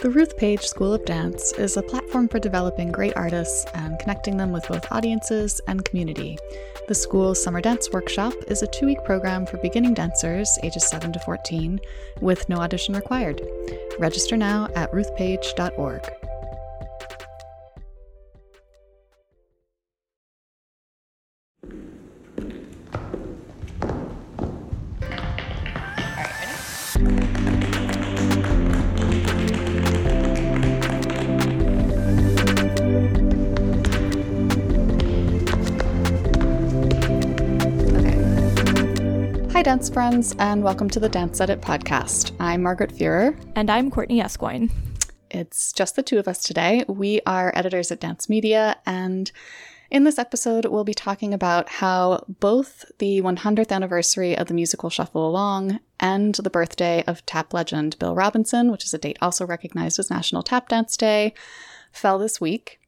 The Ruth Page School of Dance is a platform for developing great artists and connecting them with both audiences and community. The school's Summer Dance Workshop is a two week program for beginning dancers ages 7 to 14 with no audition required. Register now at ruthpage.org. dance friends, and welcome to the Dance Edit podcast. I'm Margaret Fuhrer. And I'm Courtney Escoyne. It's just the two of us today. We are editors at Dance Media, and in this episode, we'll be talking about how both the 100th anniversary of the musical Shuffle Along and the birthday of tap legend Bill Robinson, which is a date also recognized as National Tap Dance Day, fell this week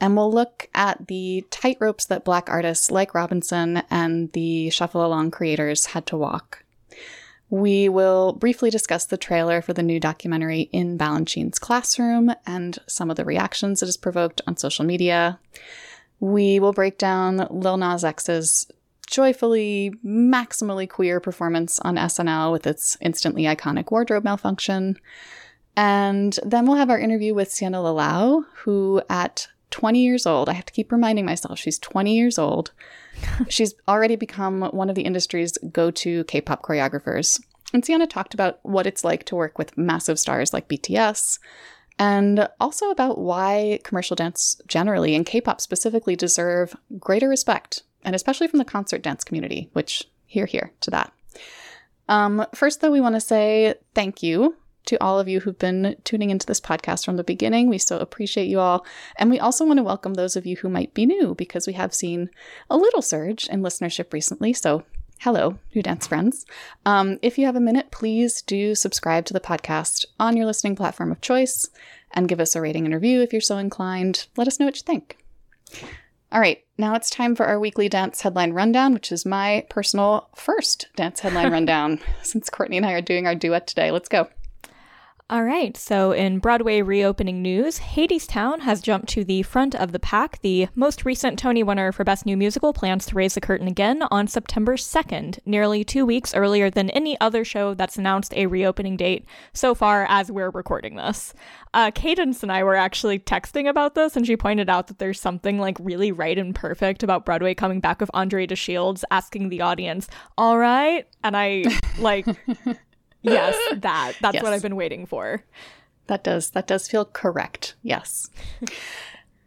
and we'll look at the tightropes that Black artists like Robinson and the Shuffle Along creators had to walk. We will briefly discuss the trailer for the new documentary In Balanchine's Classroom and some of the reactions it has provoked on social media. We will break down Lil Nas X's joyfully, maximally queer performance on SNL with its instantly iconic wardrobe malfunction. And then we'll have our interview with Sienna Lalau, who at 20 years old. I have to keep reminding myself she's 20 years old. she's already become one of the industry's go to K pop choreographers. And Sienna talked about what it's like to work with massive stars like BTS, and also about why commercial dance generally and K pop specifically deserve greater respect, and especially from the concert dance community, which, here, here to that. Um, first, though, we want to say thank you to all of you who've been tuning into this podcast from the beginning. We so appreciate you all. And we also want to welcome those of you who might be new because we have seen a little surge in listenership recently. So, hello, New Dance friends. Um, if you have a minute, please do subscribe to the podcast on your listening platform of choice and give us a rating and review if you're so inclined. Let us know what you think. All right, now it's time for our weekly dance headline rundown, which is my personal first dance headline rundown since Courtney and I are doing our duet today. Let's go. All right, so in Broadway reopening news, Hadestown has jumped to the front of the pack. The most recent Tony winner for Best New Musical plans to raise the curtain again on September 2nd, nearly two weeks earlier than any other show that's announced a reopening date so far as we're recording this. Uh, Cadence and I were actually texting about this, and she pointed out that there's something like really right and perfect about Broadway coming back with Andre de Shields asking the audience, All right? And I like. yes, that. That's yes. what I've been waiting for. That does that does feel correct. Yes.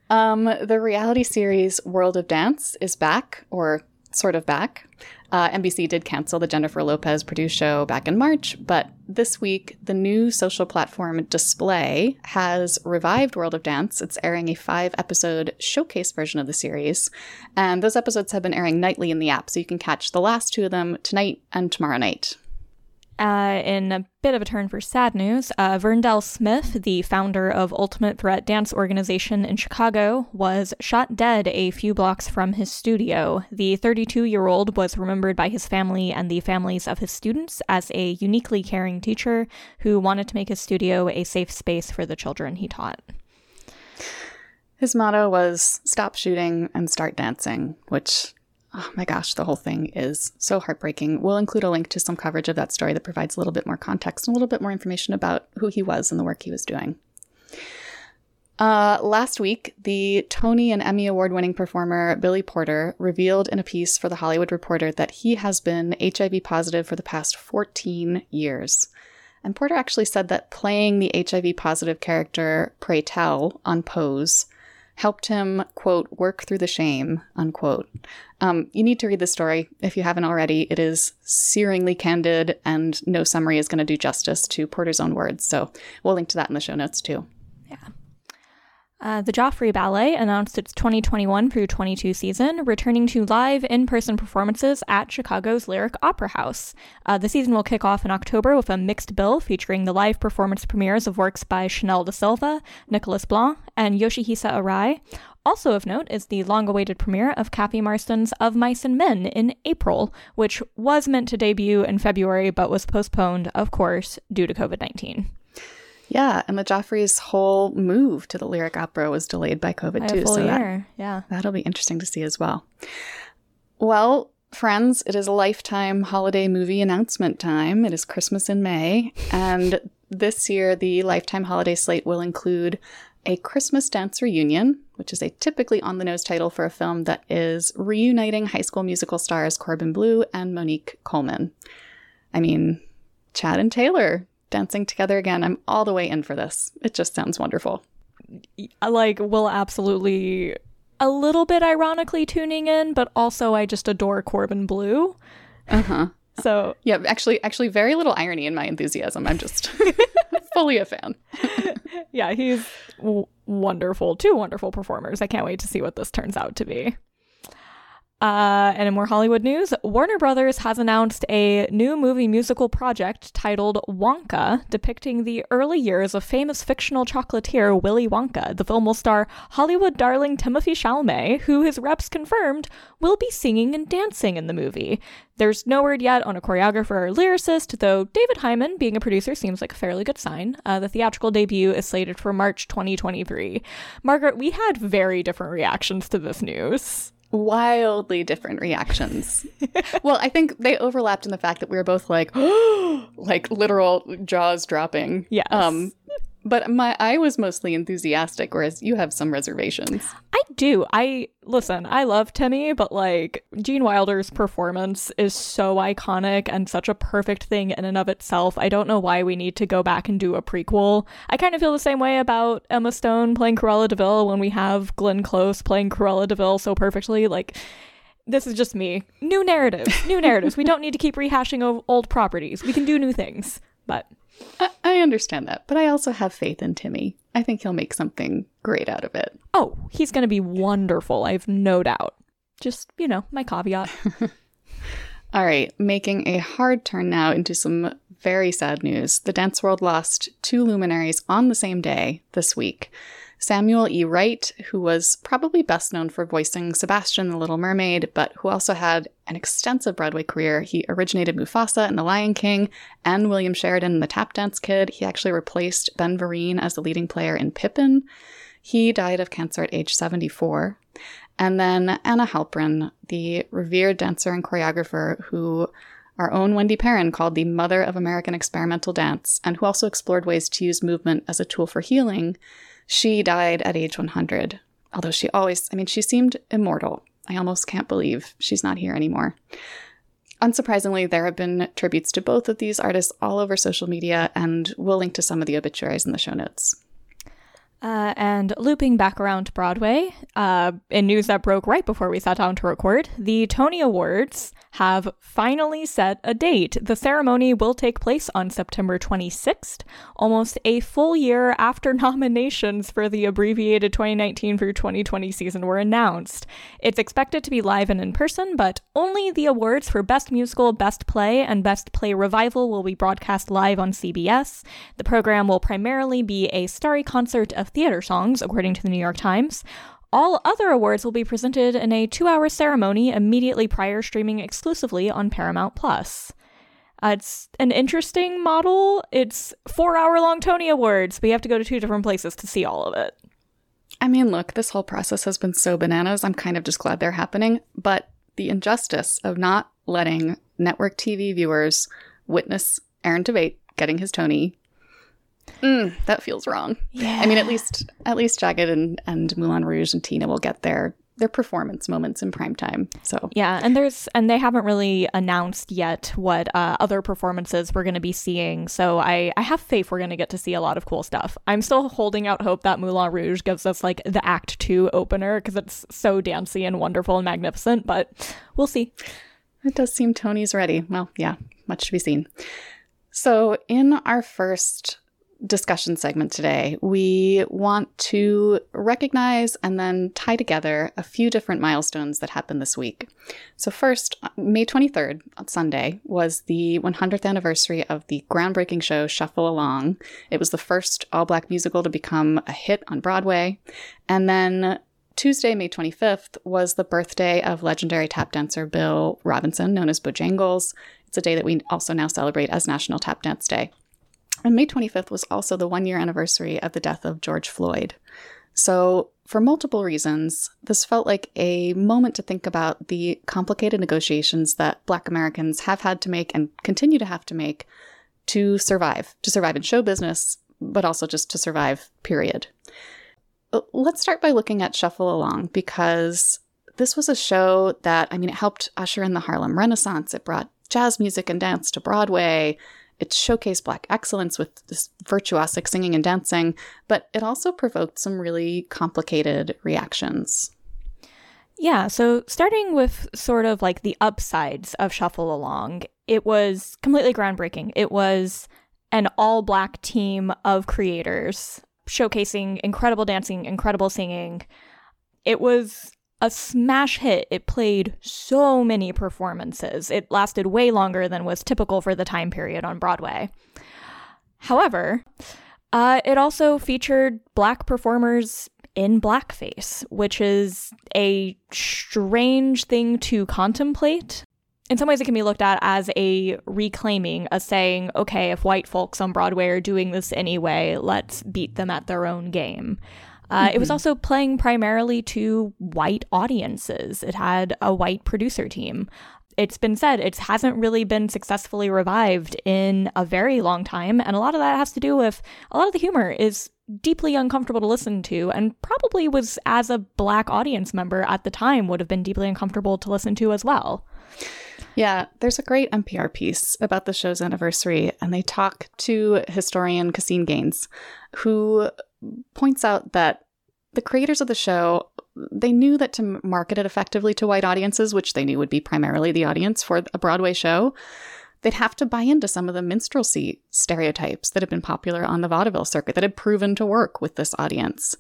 um, the reality series World of Dance is back, or sort of back. Uh, NBC did cancel the Jennifer Lopez produced show back in March, but this week, the new social platform Display has revived World of Dance. It's airing a five episode showcase version of the series. And those episodes have been airing nightly in the app, so you can catch the last two of them tonight and tomorrow night. Uh, in a bit of a turn for sad news, uh, Verndell Smith, the founder of Ultimate Threat Dance Organization in Chicago, was shot dead a few blocks from his studio. The 32 year old was remembered by his family and the families of his students as a uniquely caring teacher who wanted to make his studio a safe space for the children he taught. His motto was stop shooting and start dancing, which oh my gosh, the whole thing is so heartbreaking. We'll include a link to some coverage of that story that provides a little bit more context and a little bit more information about who he was and the work he was doing. Uh, last week, the Tony and Emmy Award winning performer Billy Porter revealed in a piece for The Hollywood Reporter that he has been HIV positive for the past 14 years. And Porter actually said that playing the HIV positive character Pray Tell on Pose helped him, quote, work through the shame, unquote. Um, you need to read the story if you haven't already. It is searingly candid, and no summary is going to do justice to Porter's own words. So we'll link to that in the show notes too. Yeah. Uh, the Joffrey Ballet announced its 2021 through 22 season, returning to live in person performances at Chicago's Lyric Opera House. Uh, the season will kick off in October with a mixed bill featuring the live performance premieres of works by Chanel de Silva, Nicolas Blanc, and Yoshihisa Arai. Also of note is the long awaited premiere of Cathy Marston's Of Mice and Men in April, which was meant to debut in February but was postponed, of course, due to COVID 19. Yeah, and the Joffreys' whole move to the lyric opera was delayed by COVID too. so that, year. yeah. that'll be interesting to see as well. Well, friends, it is lifetime holiday movie announcement time. It is Christmas in May, and this year the lifetime holiday slate will include a Christmas Dance Reunion, which is a typically on the nose title for a film that is reuniting high school musical stars Corbin Bleu and Monique Coleman. I mean, Chad and Taylor dancing together again. I'm all the way in for this. It just sounds wonderful. I, like will absolutely a little bit ironically tuning in, but also I just adore Corbin Bleu. Uh huh. So Yeah, actually, actually, very little irony in my enthusiasm. I'm just fully a fan. yeah, he's w- wonderful. Two wonderful performers. I can't wait to see what this turns out to be. Uh, and in more Hollywood news, Warner Brothers has announced a new movie musical project titled Wonka, depicting the early years of famous fictional chocolatier Willy Wonka. The film will star Hollywood darling Timothy Chalamet, who his reps confirmed will be singing and dancing in the movie. There's no word yet on a choreographer or lyricist, though David Heyman, being a producer, seems like a fairly good sign. Uh, the theatrical debut is slated for March 2023. Margaret, we had very different reactions to this news. Wildly different reactions. well, I think they overlapped in the fact that we were both like, like literal jaws dropping. Yes. Um, but my I was mostly enthusiastic, whereas you have some reservations. I do. I listen, I love Timmy, but like Gene Wilder's performance is so iconic and such a perfect thing in and of itself. I don't know why we need to go back and do a prequel. I kind of feel the same way about Emma Stone playing Cruella de Vil when we have Glenn Close playing Cruella de Vil so perfectly. Like this is just me. New narratives, new narratives. We don't need to keep rehashing old properties. We can do new things. But I, I understand that, but I also have faith in Timmy. I think he'll make something great out of it. oh, he's going to be wonderful. I have no doubt. Just, you know, my caveat. All right, making a hard turn now into some very sad news. The dance world lost two luminaries on the same day this week. Samuel E. Wright, who was probably best known for voicing Sebastian The Little Mermaid, but who also had an extensive Broadway career. He originated Mufasa in The Lion King and William Sheridan in The Tap Dance Kid. He actually replaced Ben Vereen as the leading player in Pippin. He died of cancer at age 74. And then Anna Halprin, the revered dancer and choreographer who our own Wendy Perron called the mother of American experimental dance, and who also explored ways to use movement as a tool for healing, she died at age 100. Although she always, I mean, she seemed immortal. I almost can't believe she's not here anymore. Unsurprisingly, there have been tributes to both of these artists all over social media, and we'll link to some of the obituaries in the show notes. Uh, and looping back around to Broadway, uh, in news that broke right before we sat down to record, the Tony Awards have finally set a date. The ceremony will take place on September 26th, almost a full year after nominations for the abbreviated 2019 through 2020 season were announced. It's expected to be live and in person, but only the awards for Best Musical, Best Play, and Best Play Revival will be broadcast live on CBS. The program will primarily be a starry concert of theater songs, according to the New York Times. All other awards will be presented in a two hour ceremony immediately prior, streaming exclusively on Paramount Plus. Uh, it's an interesting model. It's four hour long Tony Awards, but you have to go to two different places to see all of it. I mean, look, this whole process has been so bananas. I'm kind of just glad they're happening. But the injustice of not letting network TV viewers witness Aaron Tveit getting his Tony, mm, that feels wrong. Yeah. I mean, at least at least Jagged and, and Moulin Rouge and Tina will get their their performance moments in prime time. So Yeah, and there's and they haven't really announced yet what uh, other performances we're going to be seeing. So I I have faith we're going to get to see a lot of cool stuff. I'm still holding out hope that Moulin Rouge gives us like the Act Two opener because it's so dancey and wonderful and magnificent. But we'll see. It does seem Tony's ready. Well, yeah, much to be seen. So, in our first discussion segment today, we want to recognize and then tie together a few different milestones that happened this week. So, first, uh, May 23rd, on Sunday, was the 100th anniversary of the groundbreaking show Shuffle Along. It was the first all black musical to become a hit on Broadway. And then Tuesday, May 25th, was the birthday of legendary tap dancer Bill Robinson, known as Bojangles. It's a day that we also now celebrate as National Tap Dance Day. And May 25th was also the one year anniversary of the death of George Floyd. So, for multiple reasons, this felt like a moment to think about the complicated negotiations that Black Americans have had to make and continue to have to make to survive, to survive in show business, but also just to survive, period. Let's start by looking at Shuffle Along because this was a show that, I mean, it helped usher in the Harlem Renaissance. It brought jazz music and dance to Broadway. It showcased Black excellence with this virtuosic singing and dancing, but it also provoked some really complicated reactions. Yeah, so starting with sort of like the upsides of Shuffle Along, it was completely groundbreaking. It was an all black team of creators showcasing incredible dancing, incredible singing. It was a smash hit. It played so many performances. It lasted way longer than was typical for the time period on Broadway. However, uh, it also featured black performers in blackface, which is a strange thing to contemplate. In some ways, it can be looked at as a reclaiming, a saying, okay, if white folks on Broadway are doing this anyway, let's beat them at their own game. Uh, mm-hmm. It was mm-hmm. also playing primarily to white audiences. It had a white producer team. It's been said it hasn't really been successfully revived in a very long time. And a lot of that has to do with a lot of the humor is deeply uncomfortable to listen to, and probably was, as a black audience member at the time, would have been deeply uncomfortable to listen to as well. Yeah, there's a great NPR piece about the show's anniversary, and they talk to historian Caseen Gaines, who points out that the creators of the show they knew that to market it effectively to white audiences, which they knew would be primarily the audience for a Broadway show, they'd have to buy into some of the minstrelsy stereotypes that had been popular on the vaudeville circuit that had proven to work with this audience.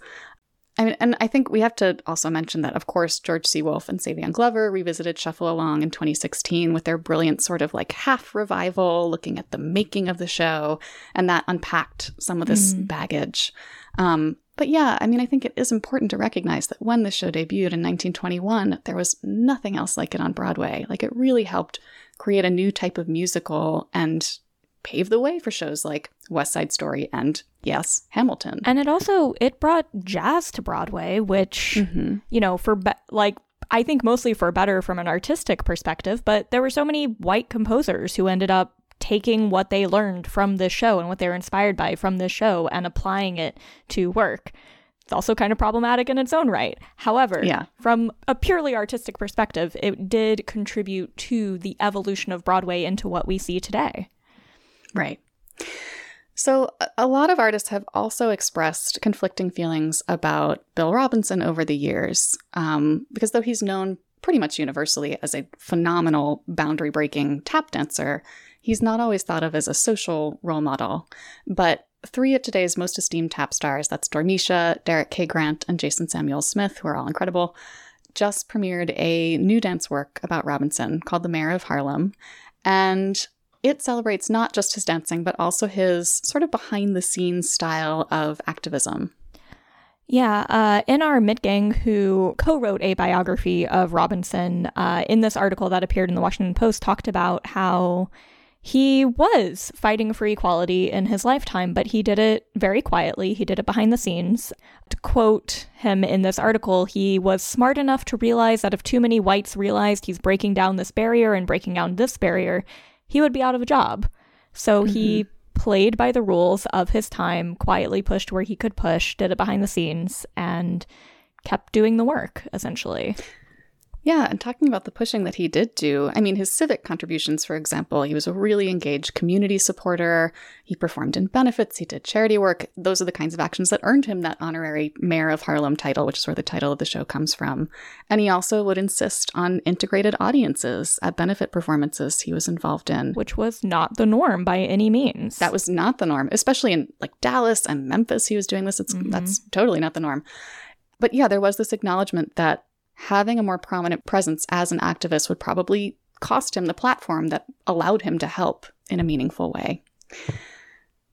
I mean, and I think we have to also mention that, of course, George C. Wolfe and Savion Glover revisited Shuffle Along in 2016 with their brilliant sort of like half revival, looking at the making of the show, and that unpacked some of this mm. baggage. Um, but yeah, I mean, I think it is important to recognize that when the show debuted in 1921, there was nothing else like it on Broadway. Like, it really helped create a new type of musical and pave the way for shows like West Side Story and yes, Hamilton. And it also it brought jazz to Broadway, which mm-hmm. you know, for be- like I think mostly for better from an artistic perspective, but there were so many white composers who ended up taking what they learned from this show and what they were inspired by from this show and applying it to work. It's also kind of problematic in its own right. However, yeah. from a purely artistic perspective, it did contribute to the evolution of Broadway into what we see today. Right. So, a lot of artists have also expressed conflicting feelings about Bill Robinson over the years, um, because though he's known pretty much universally as a phenomenal boundary breaking tap dancer, he's not always thought of as a social role model. But three of today's most esteemed tap stars that's Dormeshia, Derick K. Grant, and Jason Samuel Smith, who are all incredible just premiered a new dance work about Robinson called The Mayor of Harlem. And it celebrates not just his dancing, but also his sort of behind the scenes style of activism. Yeah, uh, N.R. Mitgang, who co wrote a biography of Robinson, uh, in this article that appeared in the Washington Post, talked about how he was fighting for equality in his lifetime, but he did it very quietly. He did it behind the scenes. To quote him in this article, he was smart enough to realize that if too many whites realized he's breaking down this barrier and breaking down this barrier, he would be out of a job. So mm-hmm. he played by the rules of his time, quietly pushed where he could push, did it behind the scenes, and kept doing the work, essentially. Yeah, and talking about the pushing that he did do, I mean, his civic contributions, for example, he was a really engaged community supporter. He performed in benefits, he did charity work. Those are the kinds of actions that earned him that honorary Mayor of Harlem title, which is where the title of the show comes from. And he also would insist on integrated audiences at benefit performances he was involved in. Which was not the norm by any means. That was not the norm, especially in like Dallas and Memphis. He was doing this. It's, mm-hmm. That's totally not the norm. But yeah, there was this acknowledgement that having a more prominent presence as an activist would probably cost him the platform that allowed him to help in a meaningful way.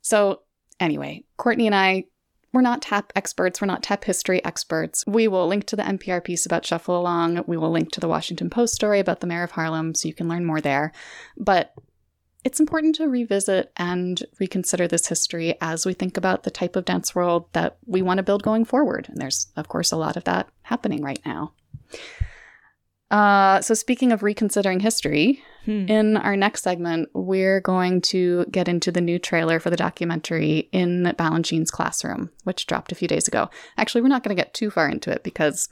So, anyway, Courtney and I, we're not tap experts, we're not tap history experts. We will link to the NPR piece about Shuffle Along. We will link to the Washington Post story about the mayor of Harlem so you can learn more there. But it's important to revisit and reconsider this history as we think about the type of dance world that we want to build going forward. And there's, of course, a lot of that happening right now. Uh, so, speaking of reconsidering history, hmm. in our next segment, we're going to get into the new trailer for the documentary in Balanchine's classroom, which dropped a few days ago. Actually, we're not going to get too far into it because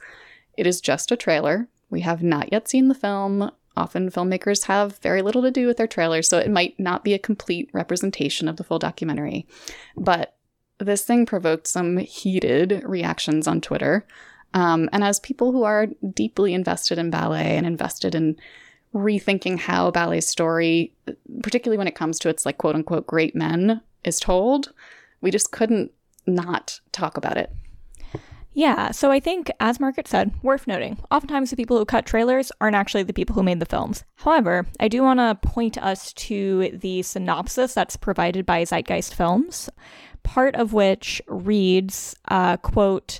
it is just a trailer. We have not yet seen the film. Often, filmmakers have very little to do with their trailers, so it might not be a complete representation of the full documentary. But this thing provoked some heated reactions on Twitter. Um, and as people who are deeply invested in ballet and invested in rethinking how ballet's story, particularly when it comes to its like quote unquote great men, is told, we just couldn't not talk about it. Yeah, so I think, as Margaret said, worth noting, oftentimes the people who cut trailers aren't actually the people who made the films. However, I do want to point us to the synopsis that's provided by Zeitgeist Films, part of which reads, uh, quote,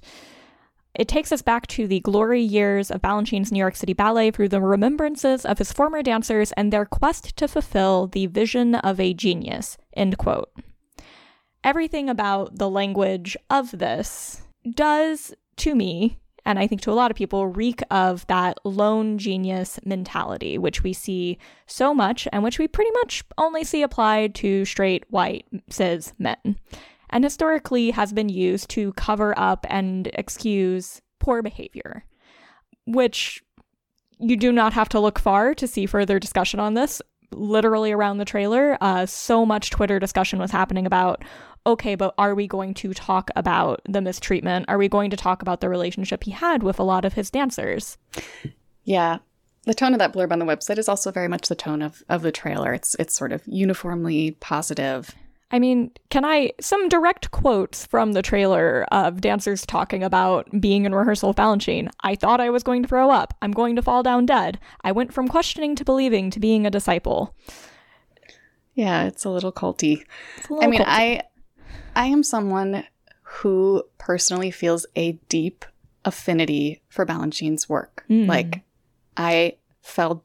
it takes us back to the glory years of Balanchine's New York City Ballet through the remembrances of his former dancers and their quest to fulfill the vision of a genius. End quote. Everything about the language of this does, to me, and I think to a lot of people, reek of that lone genius mentality, which we see so much and which we pretty much only see applied to straight, white, cis men and historically has been used to cover up and excuse poor behavior, which you do not have to look far to see further discussion on this. Literally around the trailer, uh, so much Twitter discussion was happening about okay, but are we going to talk about the mistreatment? Are we going to talk about the relationship he had with a lot of his dancers? Yeah. The tone of that blurb on the website is also very much the tone of, of the trailer. It's it's sort of uniformly positive I mean, can I some direct quotes from the trailer of dancers talking about being in rehearsal with Balanchine? I thought I was going to throw up. I'm going to fall down dead. I went from questioning to believing to being a disciple. Yeah, it's a little culty. A little I mean, culty. I I am someone who personally feels a deep affinity for Balanchine's work. Mm. Like I fell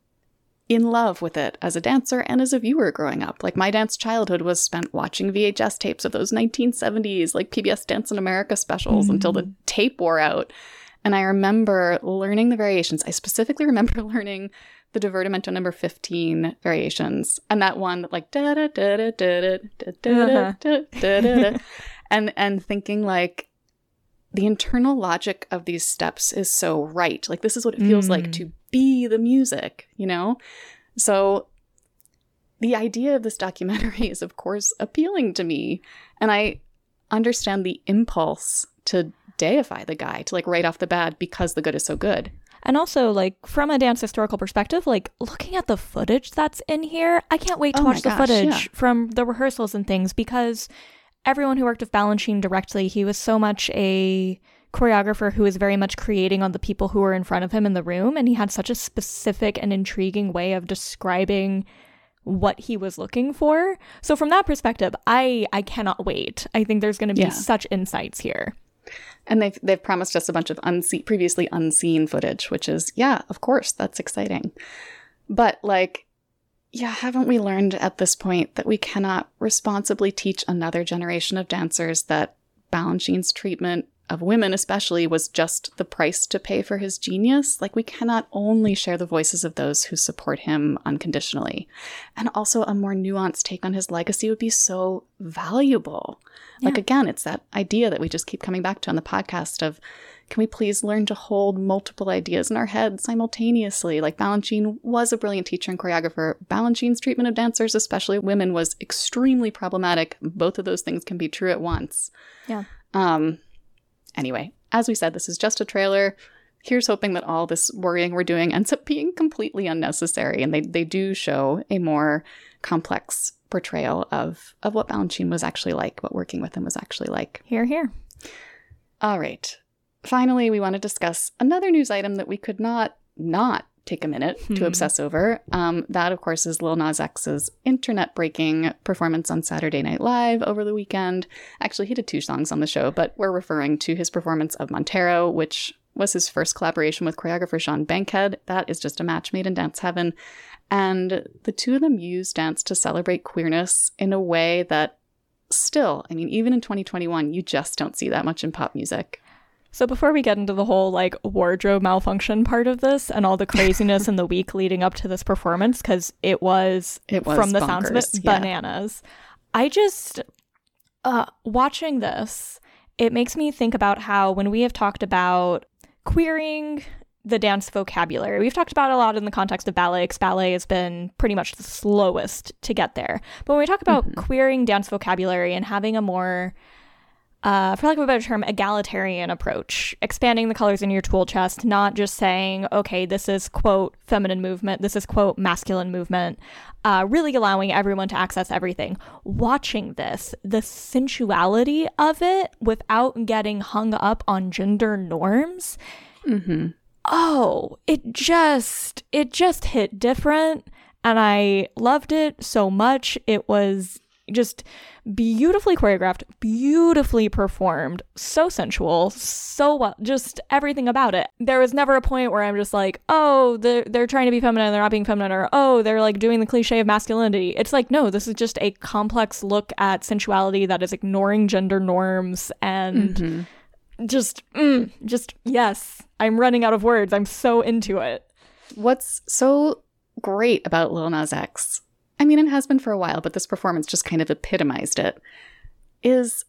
in love with it as a dancer and as a viewer growing up. Like my dance childhood was spent watching VHS tapes of those 1970s like PBS Dance in America specials mm-hmm. until the tape wore out. And I remember learning the variations. I specifically remember learning the divertimento number 15 variations and that one that like da da da da da da da da da da and and thinking like the internal logic of these steps is so right. Like this is what it feels mm. like to be the music, you know? So the idea of this documentary is, of course, appealing to me. And I understand the impulse to deify the guy, to like right off the bat because the good is so good. And also, like, from a dance historical perspective, like, looking at the footage that's in here, I can't wait to oh watch the footage yeah. from the rehearsals and things because everyone who worked with Balanchine directly, he was so much a choreographer who was very much creating on the people who were in front of him in the room. And he had such a specific and intriguing way of describing what he was looking for. So from that perspective, I I cannot wait. I think there's going to be yeah. such insights here. And they've they've promised us a bunch of unseen previously unseen footage, which is yeah, of course, that's exciting. But like yeah, haven't we learned at this point that we cannot responsibly teach another generation of dancers that Balanchine's treatment of women especially was just the price to pay for his genius. Like we cannot only share the voices of those who support him unconditionally. And also a more nuanced take on his legacy would be so valuable. Yeah. Like again, it's that idea that we just keep coming back to on the podcast of can we please learn to hold multiple ideas in our head simultaneously? Like Balanchine was a brilliant teacher and choreographer. Balanchine's treatment of dancers, especially women, was extremely problematic. Both of those things can be true at once. Yeah. Um, Anyway, as we said, this is just a trailer. Here's hoping that all this worrying we're doing ends up being completely unnecessary. And they, they do show a more complex portrayal of, of what Balanchine was actually like, what working with him was actually like. Here, here. All right. Finally, we want to discuss another news item that we could not not take a minute hmm. to obsess over. Um, that, of course, is Lil Nas X's internet breaking performance on Saturday Night Live over the weekend. Actually, he did two songs on the show, but we're referring to his performance of Montero, which was his first collaboration with choreographer Sean Bankhead. That is just a match made in dance heaven. And the two of them use dance to celebrate queerness in a way that still, I mean, even in 2021, you just don't see that much in pop music. So before we get into the whole like wardrobe malfunction part of this and all the craziness in the week leading up to this performance, because it was, It was from the bonkers, sounds of it yeah. bananas. I just uh watching this, it makes me think about how when we have talked about queering the dance vocabulary. We've talked about a lot in the context of ballet, because ballet has been pretty much the slowest to get there. But when we talk about Mm-hmm. queering dance vocabulary and having a more uh, for lack of a better term, egalitarian approach, expanding the colors in your tool chest, not just saying, okay, this is quote feminine movement, this is quote masculine movement, uh, really allowing everyone to access everything. Watching this, the sensuality of it without getting hung up on gender norms, Mm-hmm. oh, it just it just hit different and I loved it so much. It was just beautifully choreographed, beautifully performed, so sensual, so well, just everything about it. There was never a point where I'm just like, oh, they're, they're trying to be feminine, they're not being feminine, or oh, they're like doing the cliche of masculinity. It's like, no, this is just a complex look at sensuality that is ignoring gender norms and Mm-hmm. just, mm, just, yes, I'm running out of words. I'm so into it. What's so great about Lil Nas X, I mean, it has been for a while, but this performance just kind of epitomized it, is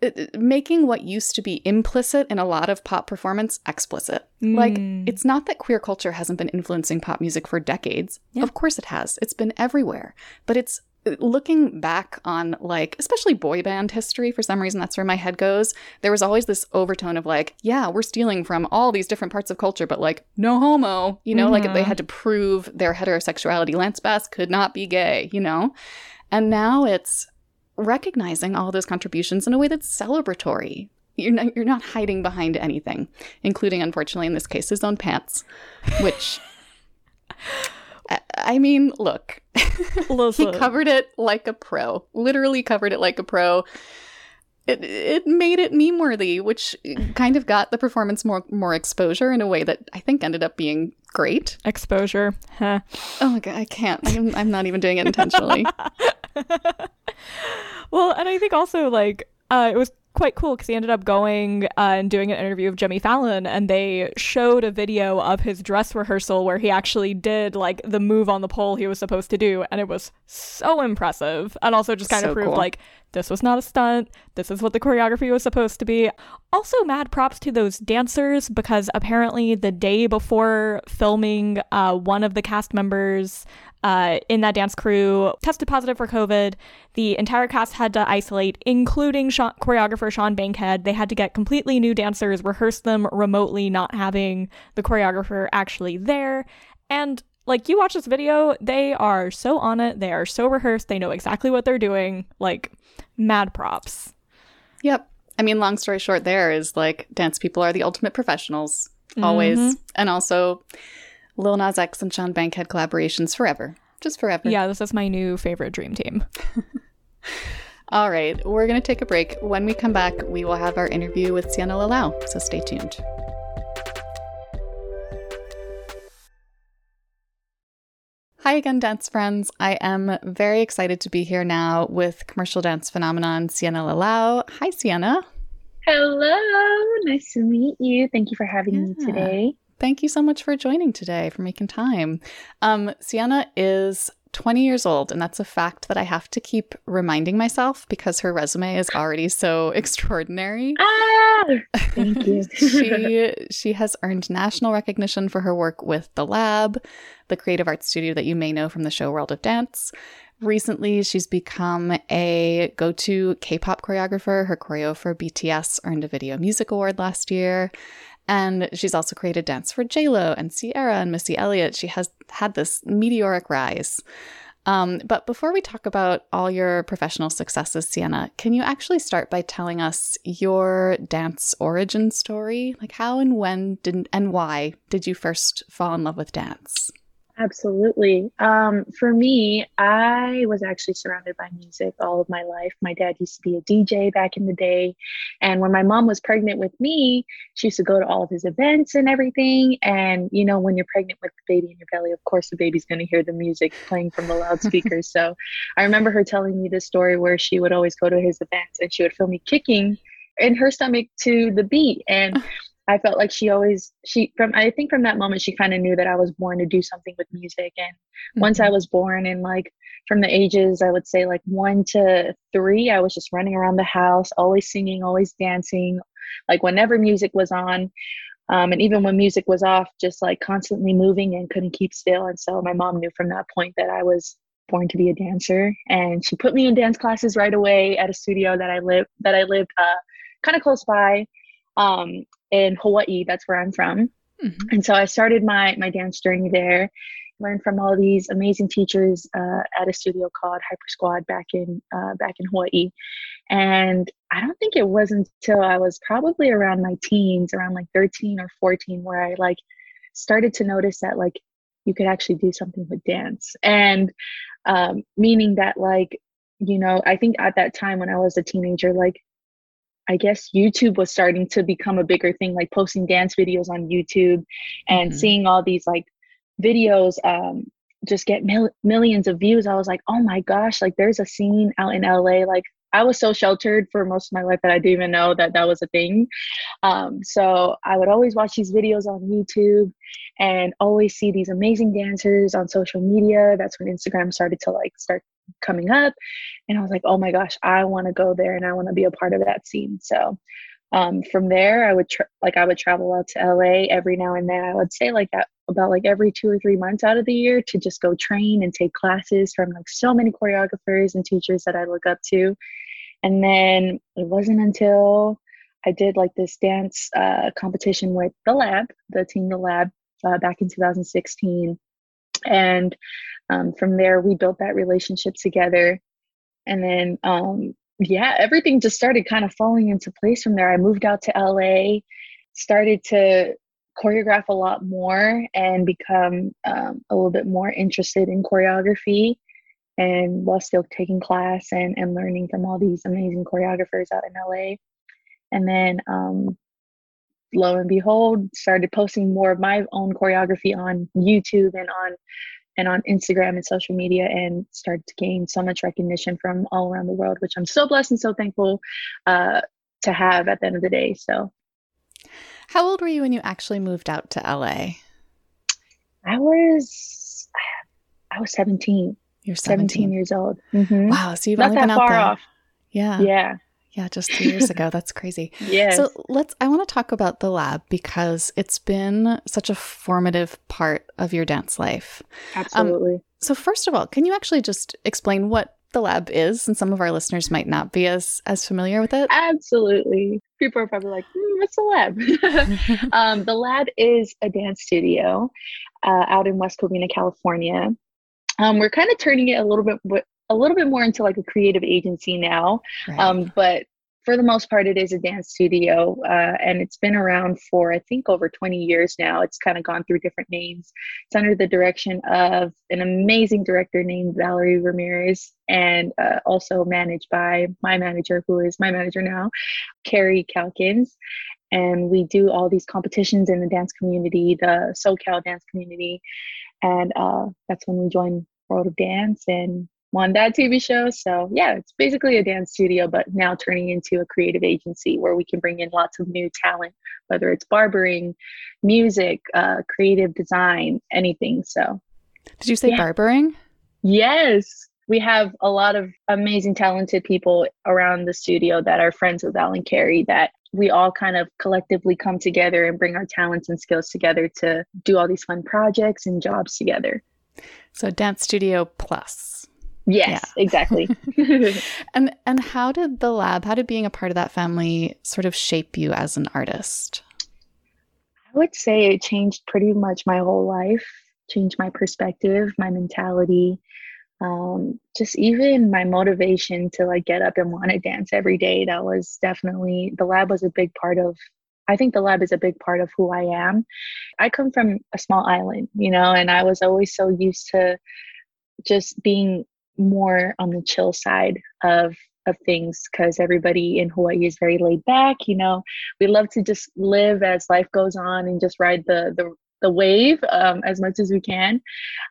it- it- making what used to be implicit in a lot of pop performance explicit. Like, Mm. it's not that queer culture hasn't been influencing pop music for decades. Yeah. Of course it has. It's been everywhere. But it's uh, looking back on, like, especially boy band history, for some reason, that's where my head goes. There was always this overtone of, like, yeah, we're stealing from all these different parts of culture, but, like, no homo. You know, like, they Mhm. had to prove their heterosexuality. Lance Bass could not be gay, you know? And now it's recognizing all those contributions in a way that's celebratory. You're not, you're not hiding behind anything, including, unfortunately, in this case, his own pants, which, I, I mean, look, he covered it like a pro, literally covered it like a pro. It, it made it meme worthy, which kind of got the performance more more exposure in a way that I think ended up being great. Exposure. Huh. Oh my god, I can't. I'm, I'm not even doing it intentionally. well, and I think also like uh, it was quite cool because he ended up going uh, and doing an interview with Jimmy Fallon, and they showed a video of his dress rehearsal where he actually did like the move on the pole he was supposed to do, and it was so impressive, and also just kind So of proved cool. like this was not a stunt. This is what the choreography was supposed to be. Also, mad props to those dancers because apparently the day before filming, uh, one of the cast members uh, in that dance crew tested positive for COVID. The entire cast had to isolate, including Sean- choreographer Sean Bankhead. They had to get completely new dancers, rehearse them remotely, not having the choreographer actually there. And like you watch this video, they are so on it. They are so rehearsed. They know exactly what they're doing. Like mad props. Yep. I mean, long story short, there is like dance people are the ultimate professionals, always. Mhm. And also, Lil Nas X and Sean Bankhead collaborations forever. Just forever. Yeah, this is my new favorite dream team. All right. We're going to take a break. When we come back, we will have our interview with Sienna Lalau. So stay tuned. Hi again, dance friends. I am very excited to be here now with commercial dance phenomenon Sienna Lalau. Hi, Sienna. Hello, nice to meet you. Thank you for having me today. Thank you so much for joining today, for making time. Um, Sienna is 20 years old, and that's a fact that I have to keep reminding myself because her resume is already so extraordinary. Ah, thank you. she she has earned national recognition for her work with the Lab, the creative arts studio that you may know from the show World of Dance. Recently, she's become a go-to K-pop choreographer. Her choreo for BTS earned a Video Music Award last year. And she's also created dance for JLo and Ciara and Missy Elliott. She has had this meteoric rise. Um, but before we talk about all your professional successes, Sienna, can you actually start by telling us your dance origin story? Like how and when did and why did you first fall in love with dance? Absolutely. Um, for me, I was actually surrounded by music all of my life. My dad used to be a DJ back in the day. And when my mom was pregnant with me, she used to go to all of his events and everything. And, you know, when you're pregnant with the baby in your belly, of course, the baby's going to hear the music playing from the loudspeakers. so I remember her telling me this story where she would always go to his events and she would feel me kicking in her stomach to the beat. And I felt like she always she from I think from that moment she kind of knew that I was born to do something with music and mm-hmm. once I mm-hmm. was born and like from the ages I would say like 1 to 3 I was just running around the house always singing always dancing like whenever music was on um, and even when music was off just like constantly moving and couldn't keep still and so my mom knew from that point that I was born to be a dancer and she put me in dance classes right away at a studio that I live that I lived uh, kind of close by um, in Hawaii. That's where I'm from. Mm-hmm. And so I started my my dance journey there. Learned from all these amazing teachers uh, at a studio called Hyper Squad back in uh, back in Hawaii. And I don't think it was until I was probably around my teens, around like 13 or 14, where I like started to notice that like you could actually do something with dance. And um, meaning that like you know i think at that time when i was a teenager like I guess YouTube was starting to become a bigger thing, like posting dance videos on YouTube and mm-hmm. seeing all these like videos um, just get mil- millions of views. I was like, oh my gosh, like there's a scene out in LA. Like I was so sheltered for most of my life that I didn't even know that that was a thing. Um, so I would always watch these videos on YouTube and always see these amazing dancers on social media. That's when Instagram started to like start coming up and i was like oh my gosh i want to go there and i want to be a part of that scene. So um, from there i would tra- like i would travel out to la every now and then. I would say like at, about like every two or three months out of the year to just go train and take classes from like so many choreographers and teachers that i look up to. And then it wasn't until i did like this dance uh, competition with the lab the team the lab uh, back in 2016 and um, from there we built that relationship together. And then um, yeah everything just started kind of falling into place from there. I moved out to la started to choreograph a lot more and become um, a little bit more interested in choreography and while still taking class and, and learning from all these amazing choreographers out in la and then um, lo and behold started posting more of my own choreography on youtube and on and on Instagram and social media and started to gain so much recognition from all around the world, which I'm so blessed and so thankful uh, to have at the end of the day. So, how old were you when you actually moved out to LA? I was, I was 17. You're 17, 17 years old. Mm-hmm. Wow. So you've Not only been out there. Off. Yeah. Yeah. Yeah, just two years ago. That's crazy. yeah. So let's, I want to talk about the lab because it's been such a formative part of your dance life. Um, Absolutely. Um, so, first of all, can you actually just explain what the lab is and some of our listeners might not be as as familiar with it absolutely people are probably like mm, what's the lab um, the lab is a dance studio uh, out in west covina california um, we're kind of turning it a little bit a little bit more into like a creative agency now. Right. Um, but for the most part, it is a dance studio, uh, and it's been around for I think over 20 years now. It's kind of gone through different names. It's under the direction of an amazing director named Valerie Ramirez, and uh, also managed by my manager, who is my manager now, Carrie Calkins. And we do all these competitions in the dance community, the SoCal dance community, and uh, that's when we joined World of Dance and on that TV show. So yeah, it's basically a dance studio, but now turning into a creative agency where we can bring in lots of new talent, whether it's barbering, music, uh, creative design, anything. So did you say yeah. barbering? Yes. We have a lot of amazing, talented people around the studio that are friends with Alan Carey that we all kind of collectively come together and bring our talents and skills together to do all these fun projects and jobs together. So, Dance Studio Plus. Yes, yeah. exactly. and and how did the lab, how did being a part of that family sort of shape you as an artist? I would say it changed pretty much my whole life, changed my perspective, my mentality, um, just even my motivation to like get up and want to dance every day. That was definitely the lab was a big part of I think the lab is a big part of who I am. I come from a small island, you know, and I was always so used to just being more on the chill side of of things because everybody in Hawaii is very laid back. You know, we love to just live as life goes on and just ride the the the wave um, as much as we can.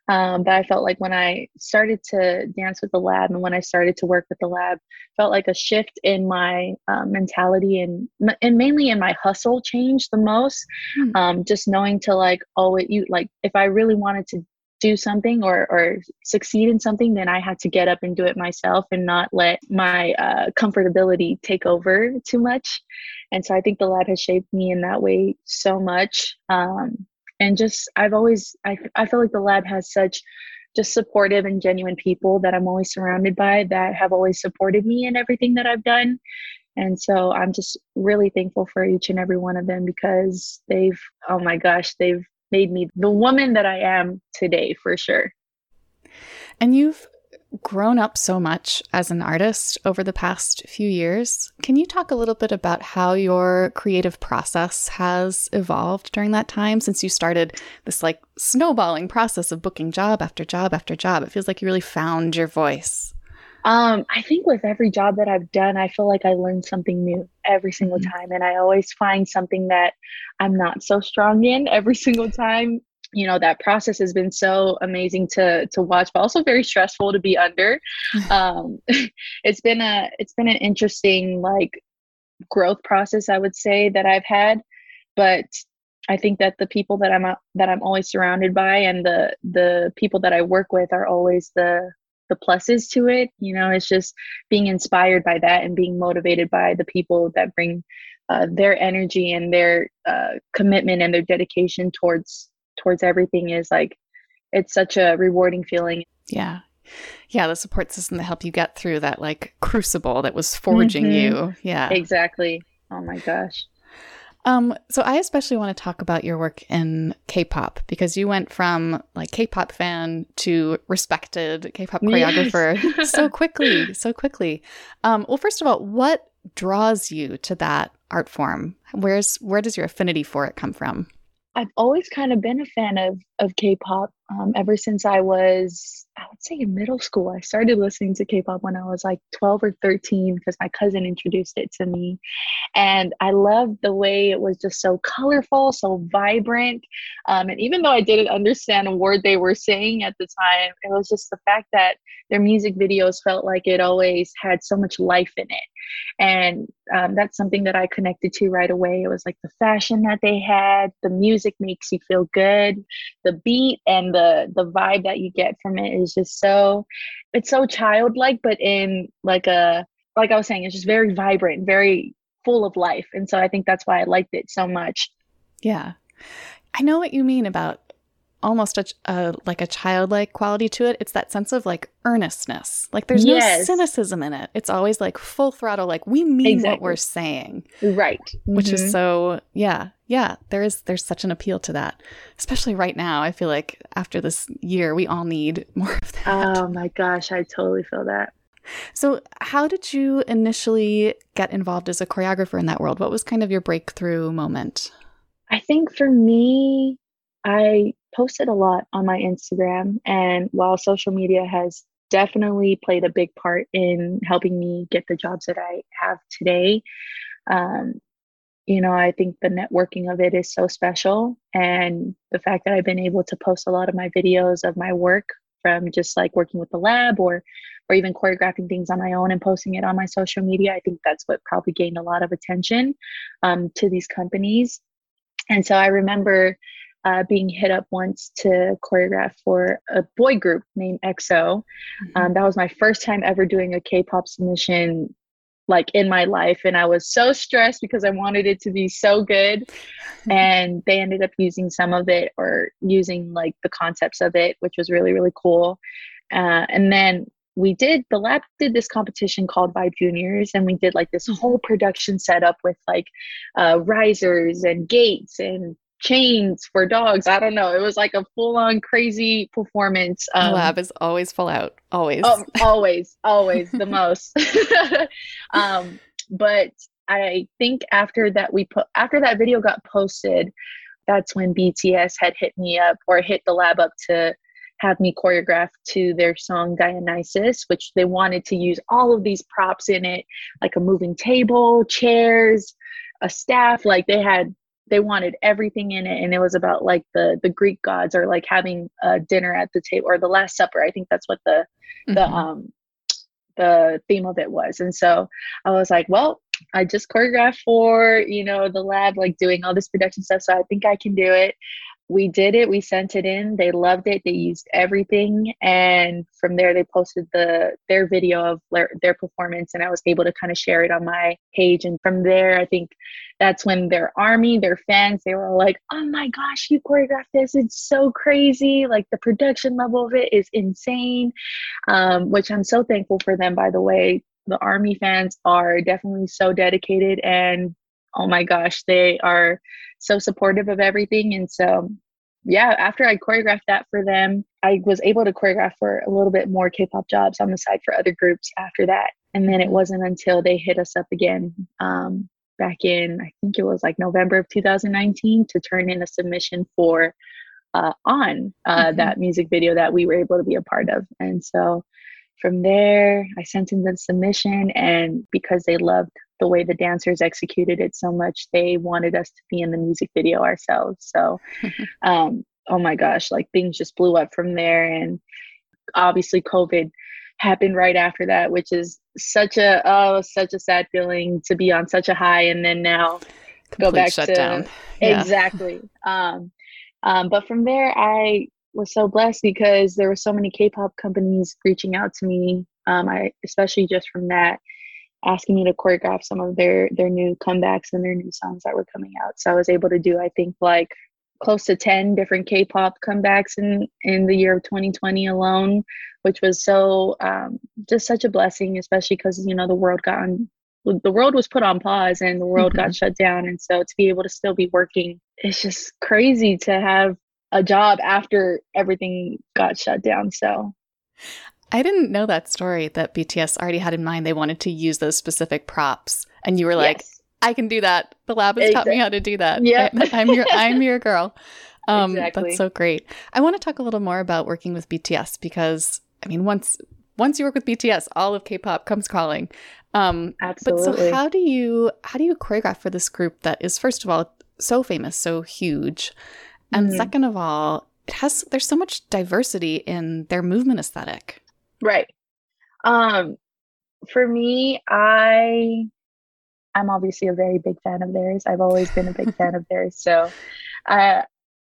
Um, but I felt like when I started to dance with the lab and when I started to work with the lab, felt like a shift in my uh, mentality and and mainly in my hustle changed the most. Hmm. Um, just knowing to like always you like if I really wanted to do something or or succeed in something then i had to get up and do it myself and not let my uh, comfortability take over too much. And so i think the lab has shaped me in that way so much. Um, and just i've always I, I feel like the lab has such just supportive and genuine people that i'm always surrounded by that have always supported me in everything that i've done. And so i'm just really thankful for each and every one of them because they've oh my gosh they've made me the woman that I am today for sure. And you've grown up so much as an artist over the past few years. Can you talk a little bit about how your creative process has evolved during that time since you started this like snowballing process of booking job after job after job? It feels like you really found your voice. Um, I think with every job that I've done, I feel like I learn something new every single mm-hmm. time. And I always find something that I'm not so strong in every single time. You know, that process has been so amazing to to watch, but also very stressful to be under. um, it's been a it's been an interesting like growth process, I would say, that I've had. But I think that the people that I'm that I'm always surrounded by and the the people that I work with are always the the pluses to it you know it's just being inspired by that and being motivated by the people that bring uh, their energy and their uh, commitment and their dedication towards towards everything is like it's such a rewarding feeling. Yeah. Yeah the support system to help you get through that like crucible that was forging mm-hmm. you. Yeah. Exactly. Oh my gosh um, so I especially want to talk about your work in K-pop because you went from like K-pop fan to respected K-pop choreographer yes. so quickly, so quickly. Um, well, first of all, what draws you to that art form? Where's where does your affinity for it come from? I've always kind of been a fan of of K-pop um, ever since I was, I would say, in middle school. I started listening to K-pop when I was like 12 or 13 because my cousin introduced it to me, and I loved the way it was just so colorful, so vibrant. Um, and even though I didn't understand a word they were saying at the time, it was just the fact that their music videos felt like it always had so much life in it and um, that's something that i connected to right away it was like the fashion that they had the music makes you feel good the beat and the the vibe that you get from it is just so it's so childlike but in like a like i was saying it's just very vibrant very full of life. And so i think that's why i liked it so much. Yeah. I know what you mean about almost a, a, like a childlike quality to it. It's that sense of like earnestness. Like there's yes. no cynicism in it. It's always like full throttle. Like we mean exactly. what we're saying, right? Which mm-hmm. is so yeah, yeah. There is there's such an appeal to that, especially right now. I feel like after this year, we all need more of that. Oh my gosh, I totally feel that. So, how did you initially get involved as a choreographer in that world? What was kind of your breakthrough moment? I think for me, I posted a lot on my Instagram. And while social media has definitely played a big part in helping me get the jobs that I have today, um, you know, I think the networking of it is so special. And the fact that I've been able to post a lot of my videos of my work from just like working with the lab or or even choreographing things on my own and posting it on my social media i think that's what probably gained a lot of attention um, to these companies and so i remember uh, being hit up once to choreograph for a boy group named EXO. Mm-hmm. Um, that was my first time ever doing a K-pop submission like in my life and I was so stressed because I wanted it to be so good mm-hmm. and they ended up using some of it or using like the concepts of it which was really really cool uh, and then we did the lab did this competition called Vibe Juniors, and we did like this mm-hmm. whole production setup with like uh, risers and gates and chains for dogs. I don't know. It was like a full on crazy performance. Um, lab is always full out. Always. Oh, always, always the most. um, but I think after that we put after that video got posted, that's when BTS had hit me up or hit the lab up to have me choreograph to their song Dionysus, which they wanted to use all of these props in it, like a moving table, chairs, a staff. Like they had, they wanted everything in it, and it was about like the the Greek gods or like having a dinner at the table or the Last Supper. I think that's what the mm-hmm. the um the theme of it was. And so I was like, well, I just choreographed for, you know, the lab, like doing all this production stuff. So I think I can do it we did it we sent it in they loved it they used everything and from there they posted the their video of their, performance and i was able to kind of share it on my page and from there i think that's when their army their fans they were like oh my gosh you choreographed this it's so crazy like the production level of it is insane um, which i'm so thankful for them by the way. The army fans are definitely so dedicated and oh my gosh, they are so supportive of everything. And so, yeah, after I choreographed that for them, I was able to choreograph for a little bit more K pop jobs on the side for other groups after that. And then it wasn't until they hit us up again um, back in, I think it was like November of 2019 to turn in a submission for uh, on uh, mm-hmm. that music video that we were able to be a part of. And so from there, I sent in the submission, and because they loved the way the dancers executed it so much they wanted us to be in the music video ourselves. So um, oh my gosh like things just blew up from there. And obviously covid happened right after that which is such a oh such a sad feeling to be on such a high and then now Complete go back to yeah. exactly. Um, um, but from there i was so blessed because there were so many k-pop companies reaching out to me um, i especially just from that asking me to choreograph some of their their new comebacks and their new songs that were coming out. So I was able to do I think like close to 10 different K-pop comebacks in in the year of 2020 alone, which was so um, just such a blessing, especially because you know the world got on the world was put on pause and the world mm-hmm. got shut down, and so to be able to still be working, it's just crazy to have a job after everything got shut down. So I didn't know that story that BTS already had in mind. They wanted to use those specific props, and you were like, yes. "I can do that." The lab has exactly. taught me how to do that. Yeah, I'm your I'm your girl. Um, exactly. That's so great. I want to talk a little more about working with BTS because I mean, once once you work with BTS, all of K-pop comes calling. Um, Absolutely. But so, how do you how do you choreograph for this group that is first of all so famous, so huge, and mm-hmm. second of all, it has there's so much diversity in their movement aesthetic. Right. Um, for me, I I'm obviously a very big fan of theirs. I've always been a big fan of theirs. So, uh,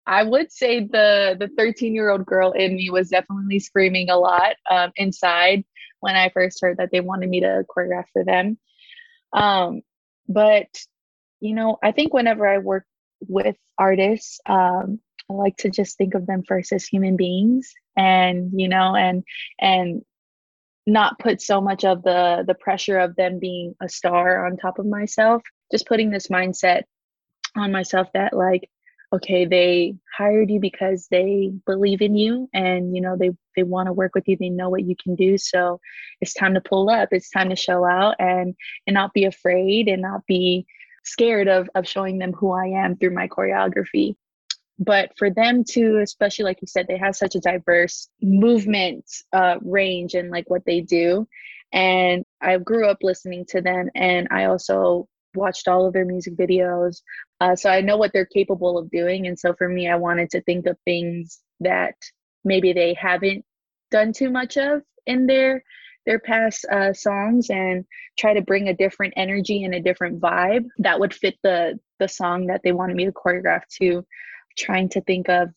I would say the the 13 year old girl in me was definitely screaming a lot um, inside when I first heard that they wanted me to choreograph for them. Um, but you know, I think whenever I work with artists, um, I like to just think of them first as human beings and you know and and not put so much of the the pressure of them being a star on top of myself just putting this mindset on myself that like okay they hired you because they believe in you and you know they they want to work with you. They know what you can do. So it's time to pull up. It's time to show out and and not be afraid and not be scared of of showing them who I am through my choreography but for them to especially like you said they have such a diverse movement uh, range and like what they do. And i grew up listening to them and i also watched all of their music videos uh, so i know what they're capable of doing. And so for me i wanted to think of things that maybe they haven't done too much of in their their past uh, songs and try to bring a different energy and a different vibe that would fit the the song that they wanted me to choreograph to trying to think of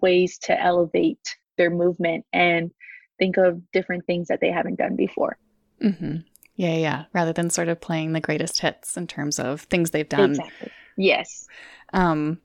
ways to elevate their movement and think of different things that they haven't done before. Mm-hmm. Yeah, yeah. Rather than sort of playing the greatest hits in terms of things they've done. Exactly. Yes. Um,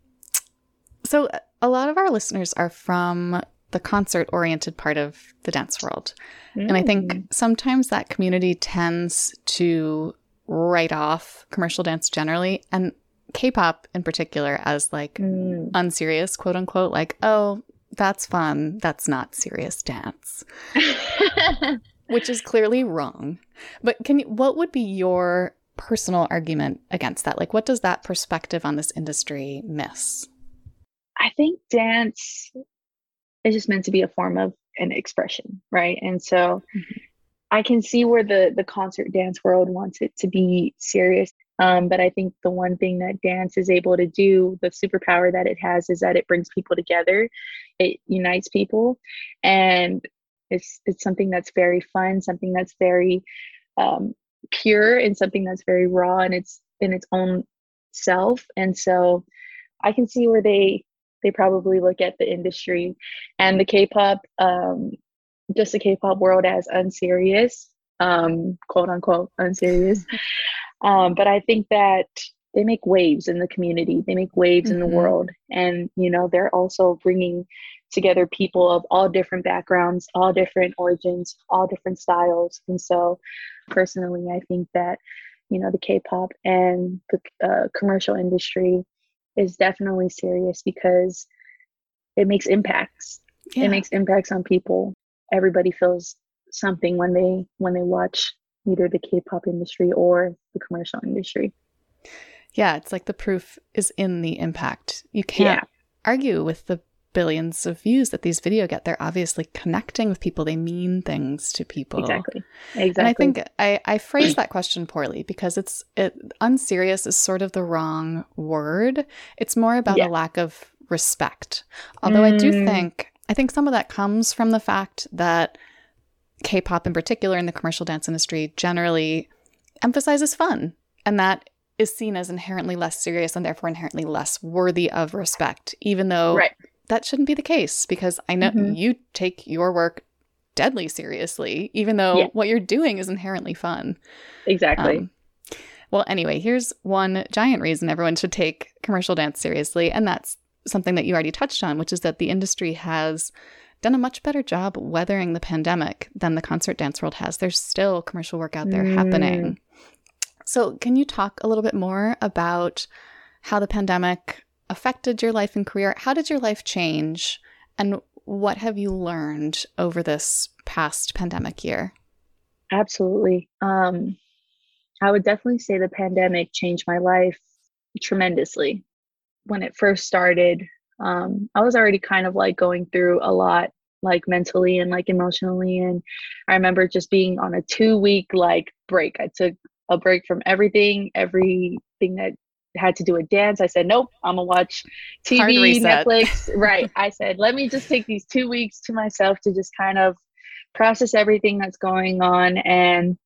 so a lot of our listeners are from the concert oriented part of the dance world. Mm. And I think mm. sometimes that community tends to write off commercial dance generally. And K-pop in particular as like mm. unserious, quote unquote, like, oh, that's fun. That's not serious dance. Which is clearly wrong. But can you, what would be your personal argument against that? Like, what does that perspective on this industry miss? I think dance is just meant to be a form of an expression, right? And so mm-hmm. I can see where the the concert dance world wants it to be serious. Um, but I think the one thing that dance is able to do, the superpower that it has, is that it brings people together. It unites people, and it's it's something that's very fun, something that's very um, pure, and something that's very raw in its in its own self. And so, I can see where they they probably look at the industry and the K-pop, um, just the K-pop world as unserious, um, quote unquote unserious. Um, but I think that they make waves in the community, they make waves mm-hmm. in the mm-hmm. world. And, you know, they're also bringing together people of all different backgrounds, all different origins, all different styles. And so, personally, I think that, you know, the K pop and the uh, commercial industry is definitely serious because it makes impacts. Yeah. It makes impacts on people. Everybody feels something when they when they watch either the K-pop industry or the commercial industry. Yeah, it's like the proof is in the impact. You can't yeah. argue with the billions of views that these video get. They're obviously connecting with people. They mean things to people. Exactly. Exactly. And I think I, I phrased that question poorly because it's it unserious is sort of the wrong word. It's more about yeah. a lack of respect. Although mm. I do mm. think I think some of that comes from the fact that K pop in particular in the commercial dance industry generally emphasizes fun. And that is seen as inherently less serious and therefore inherently less worthy of respect, even though right. that shouldn't be the case because I know mm-hmm. you take your work deadly seriously, even though yeah. what you're doing is inherently fun. Exactly. Um, well, anyway, here's one giant reason everyone should take commercial dance seriously, and that's something that you already touched on, which is that the industry has done a much better job weathering the pandemic than the concert dance world has. There's still commercial work out there mm. happening. So, can you talk a little bit more about how the pandemic affected your life and career? How did your life change? And what have you learned over this past pandemic year? Absolutely. Um, I would definitely say the pandemic changed my life tremendously. When it first started, um, I was already kind of like going through a lot, like mentally and like emotionally. And I remember just being on a two week like break. I took a break from everything, everything that had to do with dance. I said, nope, I'm gonna watch TV, Netflix. right. I said, let me just take these two weeks to myself to just kind of process everything that's going on and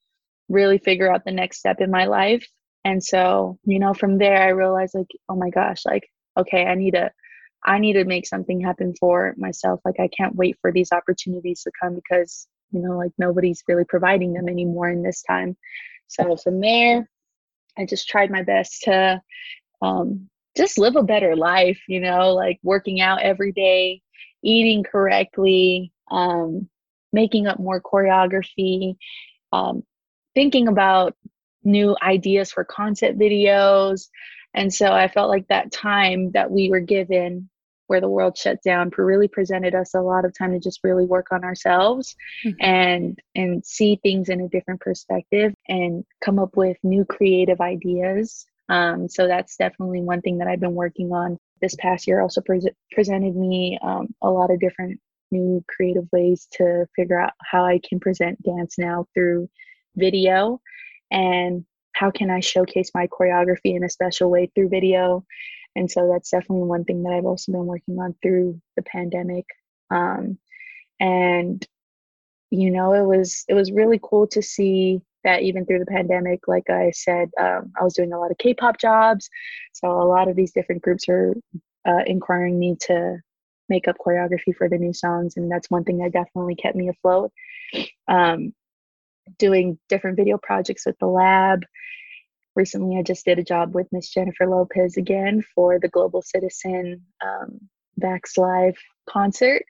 really figure out the next step in my life. And so, you know, from there, I realized, like, oh my gosh, like, okay, I need to I need to make something happen for myself. Like I can't wait for these opportunities to come because, you know, like nobody's really providing them anymore in this time. So from there, I just tried my best to um, just live a better life, you know, like working out every day, eating correctly, um, making up more choreography, um, thinking about new ideas for concept videos, and so I felt like that time that we were given where the world shut down really presented us a lot of time to just really work on ourselves mm-hmm. and and see things in a different perspective and come up with new creative ideas. Um, so that's definitely one thing that i've been working on. This past year also pre- presented me um, a lot of different new creative ways to figure out how i can present dance now through video. And how can I showcase my choreography in a special way through video? And so that's definitely one thing that I've also been working on through the pandemic. Um, and you know, it was it was really cool to see that even through the pandemic, like I said, um, I was doing a lot of K-pop jobs. So a lot of these different groups are uh, inquiring me to make up choreography for the new songs, and that's one thing that definitely kept me afloat. Um, doing different video projects with the lab. Recently, I just did a job with Miss Jennifer Lopez again for the Global Citizen um, Vax Live concert.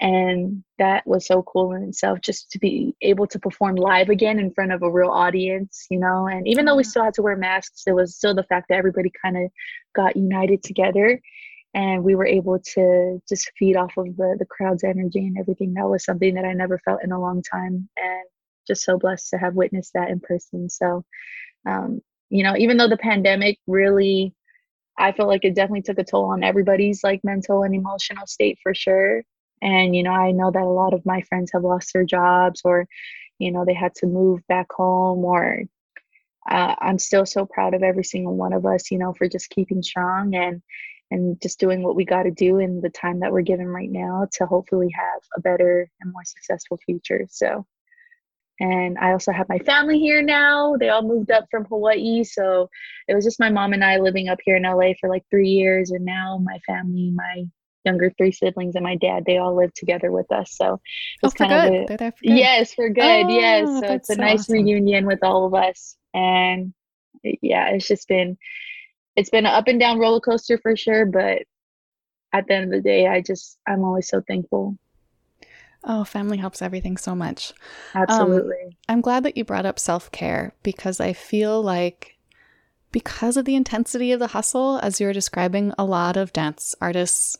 And that was so cool in itself just to be able to perform live again in front of a real audience, you know. And even though we still had to wear masks, it was still the fact that everybody kind of got united together and we were able to just feed off of the, the crowd's energy and everything. That was something that I never felt in a long time. And just so blessed to have witnessed that in person. So, um, you know, even though the pandemic really, I feel like it definitely took a toll on everybody's like mental and emotional state for sure. And, you know, I know that a lot of my friends have lost their jobs or, you know, they had to move back home or uh, I'm still so proud of every single one of us, you know, for just keeping strong and and just doing what we got to do in the time that we're given right now to hopefully have a better and more successful future. So, and I also have my family here now. They all moved up from Hawaii, so it was just my mom and I living up here in LA for like three years, and now my family, my younger three siblings and my dad they all live together with us so oh, it's oh, kind good. of a, They're there for good. yes for good oh, yes so it's a so nice awesome. reunion with all of us and yeah it's just been it's been an up and down roller coaster for sure but at the end of the day i just i'm always so thankful oh family helps everything so much absolutely um, i'm glad that you brought up self-care because i feel like because of the intensity of the hustle as you were describing a lot of dance artists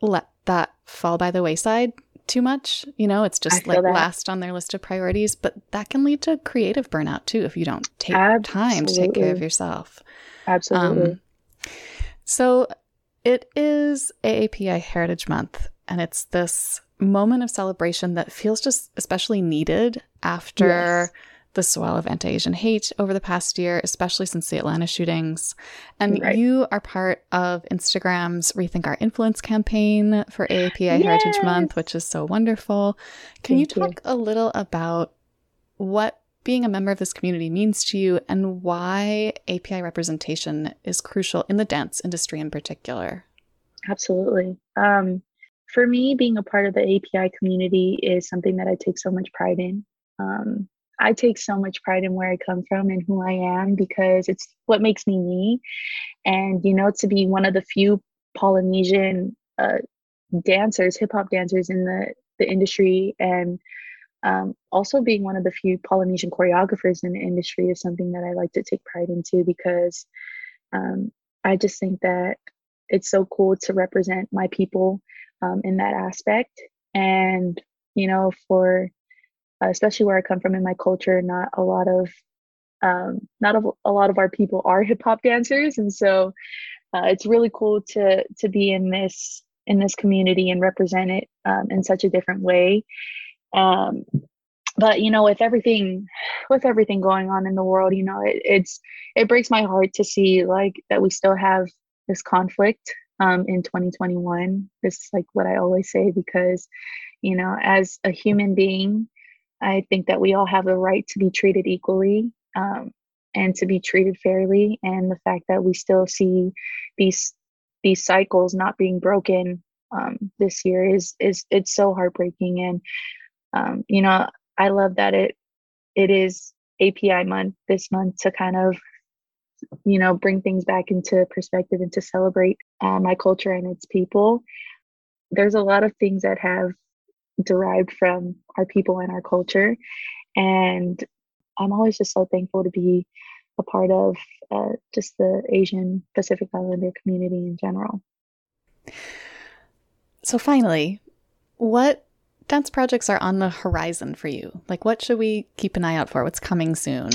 let that fall by the wayside too much. You know, it's just like that. last on their list of priorities, but that can lead to creative burnout too if you don't take Absolutely. time to take care of yourself. Absolutely. Um, so it is AAPI Heritage Month, and it's this moment of celebration that feels just especially needed after. Yes the swell of anti Asian hate over the past year, especially since the Atlanta shootings. And right. you are part of Instagram's Rethink Our Influence campaign for AAPI yes. Heritage Month, which is so wonderful. Can Thank you talk you. a little about what being a member of this community means to you and why API representation is crucial in the dance industry in particular? Absolutely. Um, for me, being a part of the API community is something that I take so much pride in. Um, I take so much pride in where I come from and who I am because it's what makes me me. And, you know, to be one of the few Polynesian uh, dancers, hip hop dancers in the, the industry, and um, also being one of the few Polynesian choreographers in the industry is something that I like to take pride into because um, I just think that it's so cool to represent my people um, in that aspect. And, you know, for uh, especially where I come from in my culture, not a lot of um, not a, a lot of our people are hip hop dancers, and so uh, it's really cool to to be in this in this community and represent it um, in such a different way. Um, but you know, with everything with everything going on in the world, you know, it, it's it breaks my heart to see like that we still have this conflict um, in 2021. This is like what I always say because, you know, as a human being, I think that we all have the right to be treated equally um, and to be treated fairly. And the fact that we still see these these cycles not being broken um, this year is is it's so heartbreaking. And um, you know, I love that it it is API month this month to kind of you know bring things back into perspective and to celebrate uh, my culture and its people. There's a lot of things that have derived from our people and our culture. And I'm always just so thankful to be a part of uh, just the Asian Pacific Islander community in general. So, finally, what dance projects are on the horizon for you? Like, what should we keep an eye out for? What's coming soon?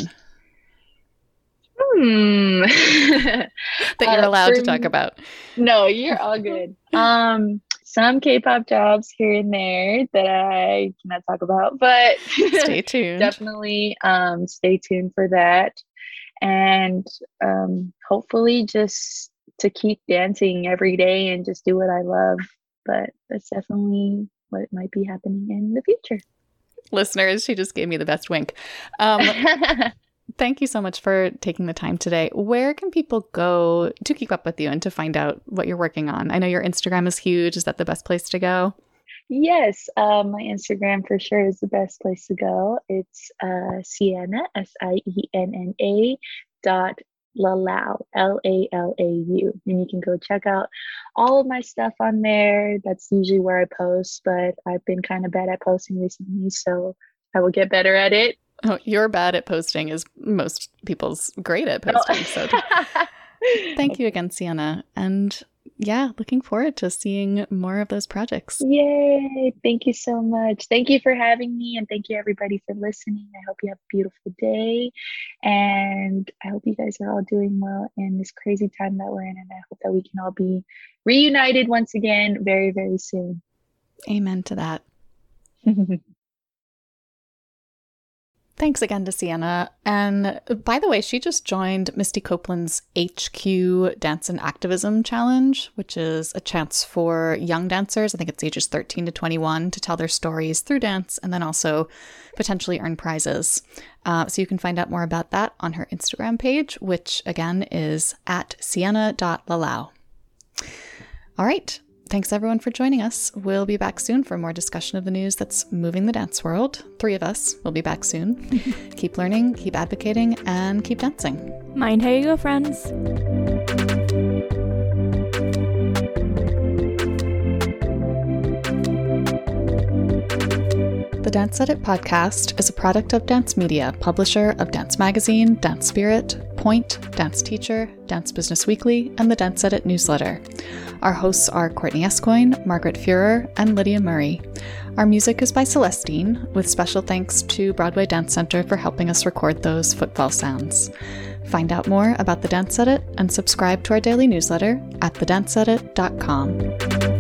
Hmm. that you're uh, allowed uh, to talk about. No, you're all good. um, some K-pop jobs here and there that I cannot talk about, but stay tuned. definitely um, stay tuned for that, and um, hopefully just to keep dancing every day and just do what I love. But that's definitely what might be happening in the future. Listeners, she just gave me the best wink. Um, thank you so much for taking the time today. Where can people go to keep up with you and to find out what you're working on? I know your Instagram is huge. Is that the best place to go? Yes, uh, my Instagram for sure is the best place to go. It's uh, Sienna, S I E N N A dot Lalau, L A L A U. And you can go check out all of my stuff on there. That's usually where I post, but I've been kind of bad at posting recently, so I will get better at it. Oh, you're bad at posting is most people's great at oh. posting. Oh. so thank you again, Sienna. And yeah, looking forward to seeing more of those projects. Yay! Thank you so much. Thank you for having me, and thank you everybody for listening. I hope you have a beautiful day, and I hope you guys are all doing well in this crazy time that we're in, and I hope that we can all be reunited once again very, very soon. Amen to that. Thanks again to Sienna. And by the way, she just joined Misty Copeland's HQ Dance and Activism Challenge, which is a chance for young dancers, I think it's ages 13 to 21, to tell their stories through dance and then also potentially earn prizes. Uh, so you can find out more about that on her Instagram page, which again is at sienna.lalau. All right. Thanks everyone for joining us. We'll be back soon for more discussion of the news that's moving the dance world. Three of us will be back soon. keep learning, keep advocating, and keep dancing. Mind how you go, friends. The Dance Edit podcast is a product of Dance Media, publisher of Dance Magazine, Dance Spirit, Point, Dance Teacher, Dance Business Weekly, and the Dance Edit newsletter. Our hosts are Courtney Escoyne, Margaret Fuhrer, and Lydia Murray. Our music is by Celestine, with special thanks to Broadway Dance Center for helping us record those footfall sounds. Find out more about the Dance Edit and subscribe to our daily newsletter at thedanceedit.com.